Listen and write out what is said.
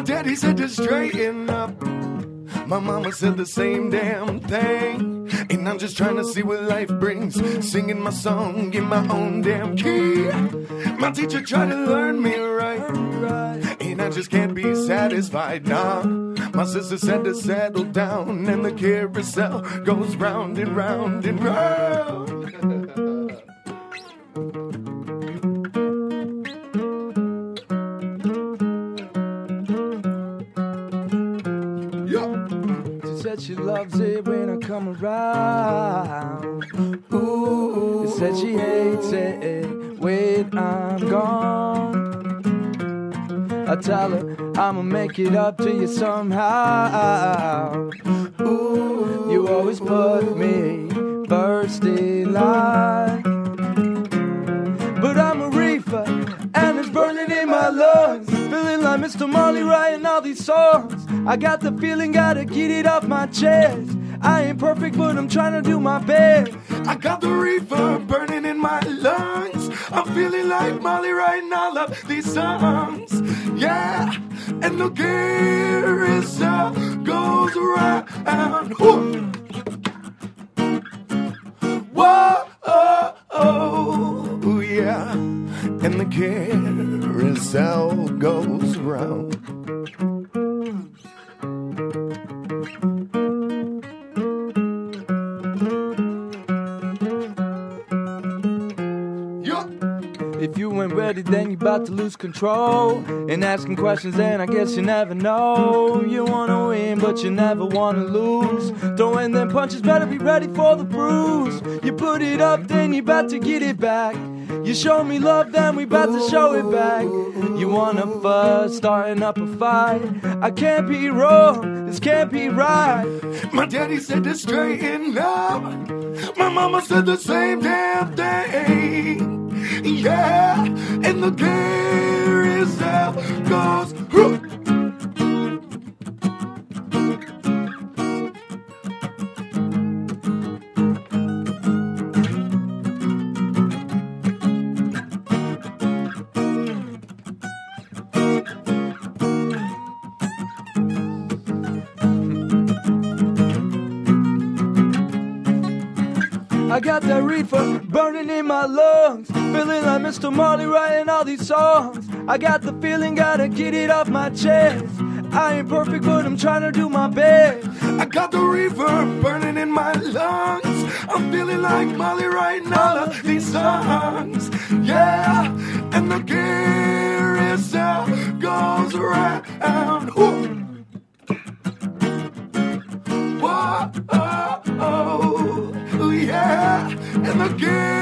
daddy said to straighten up. My mama said the same damn thing. And I'm just trying to see what life brings. Singing my song in my own damn key. My teacher tried to learn me right. And I just can't be satisfied, nah. My sister said to settle down. And the carousel goes round and round and round. said she loves it when I come around. Ooh, she said she hates it when I'm gone. I tell her I'ma make it up to you somehow. Ooh, you always put me first in line. Like Mr. Marley writing all these songs. I got the feeling, gotta get it off my chest. I ain't perfect, but I'm trying to do my best. I got the reefer burning in my lungs. I'm feeling like Marley writing all of these songs. Yeah, and the carousel goes around. Whoa, and the carousel goes round. If you ain't ready, then you about to lose control. And asking questions, then I guess you never know. You wanna win, but you never wanna lose. Throwing them punches, better be ready for the bruise. You put it up, then you're about to get it back. You show me love, then we about to show it back. You wanna fuss, starting up a fight. I can't be wrong, this can't be right. My daddy said to straighten up. My mama said the same damn thing. Yeah, in the carousel I got that reefer burning in my lungs. Feeling like Mr. Marley writing all these songs. I got the feeling, gotta get it off my chest. I ain't perfect, but I'm trying to do my best. I got the reefer burning in my lungs. I'm feeling like Marley writing all of these songs. Yeah, and the carousel uh, goes around. Whoa. And the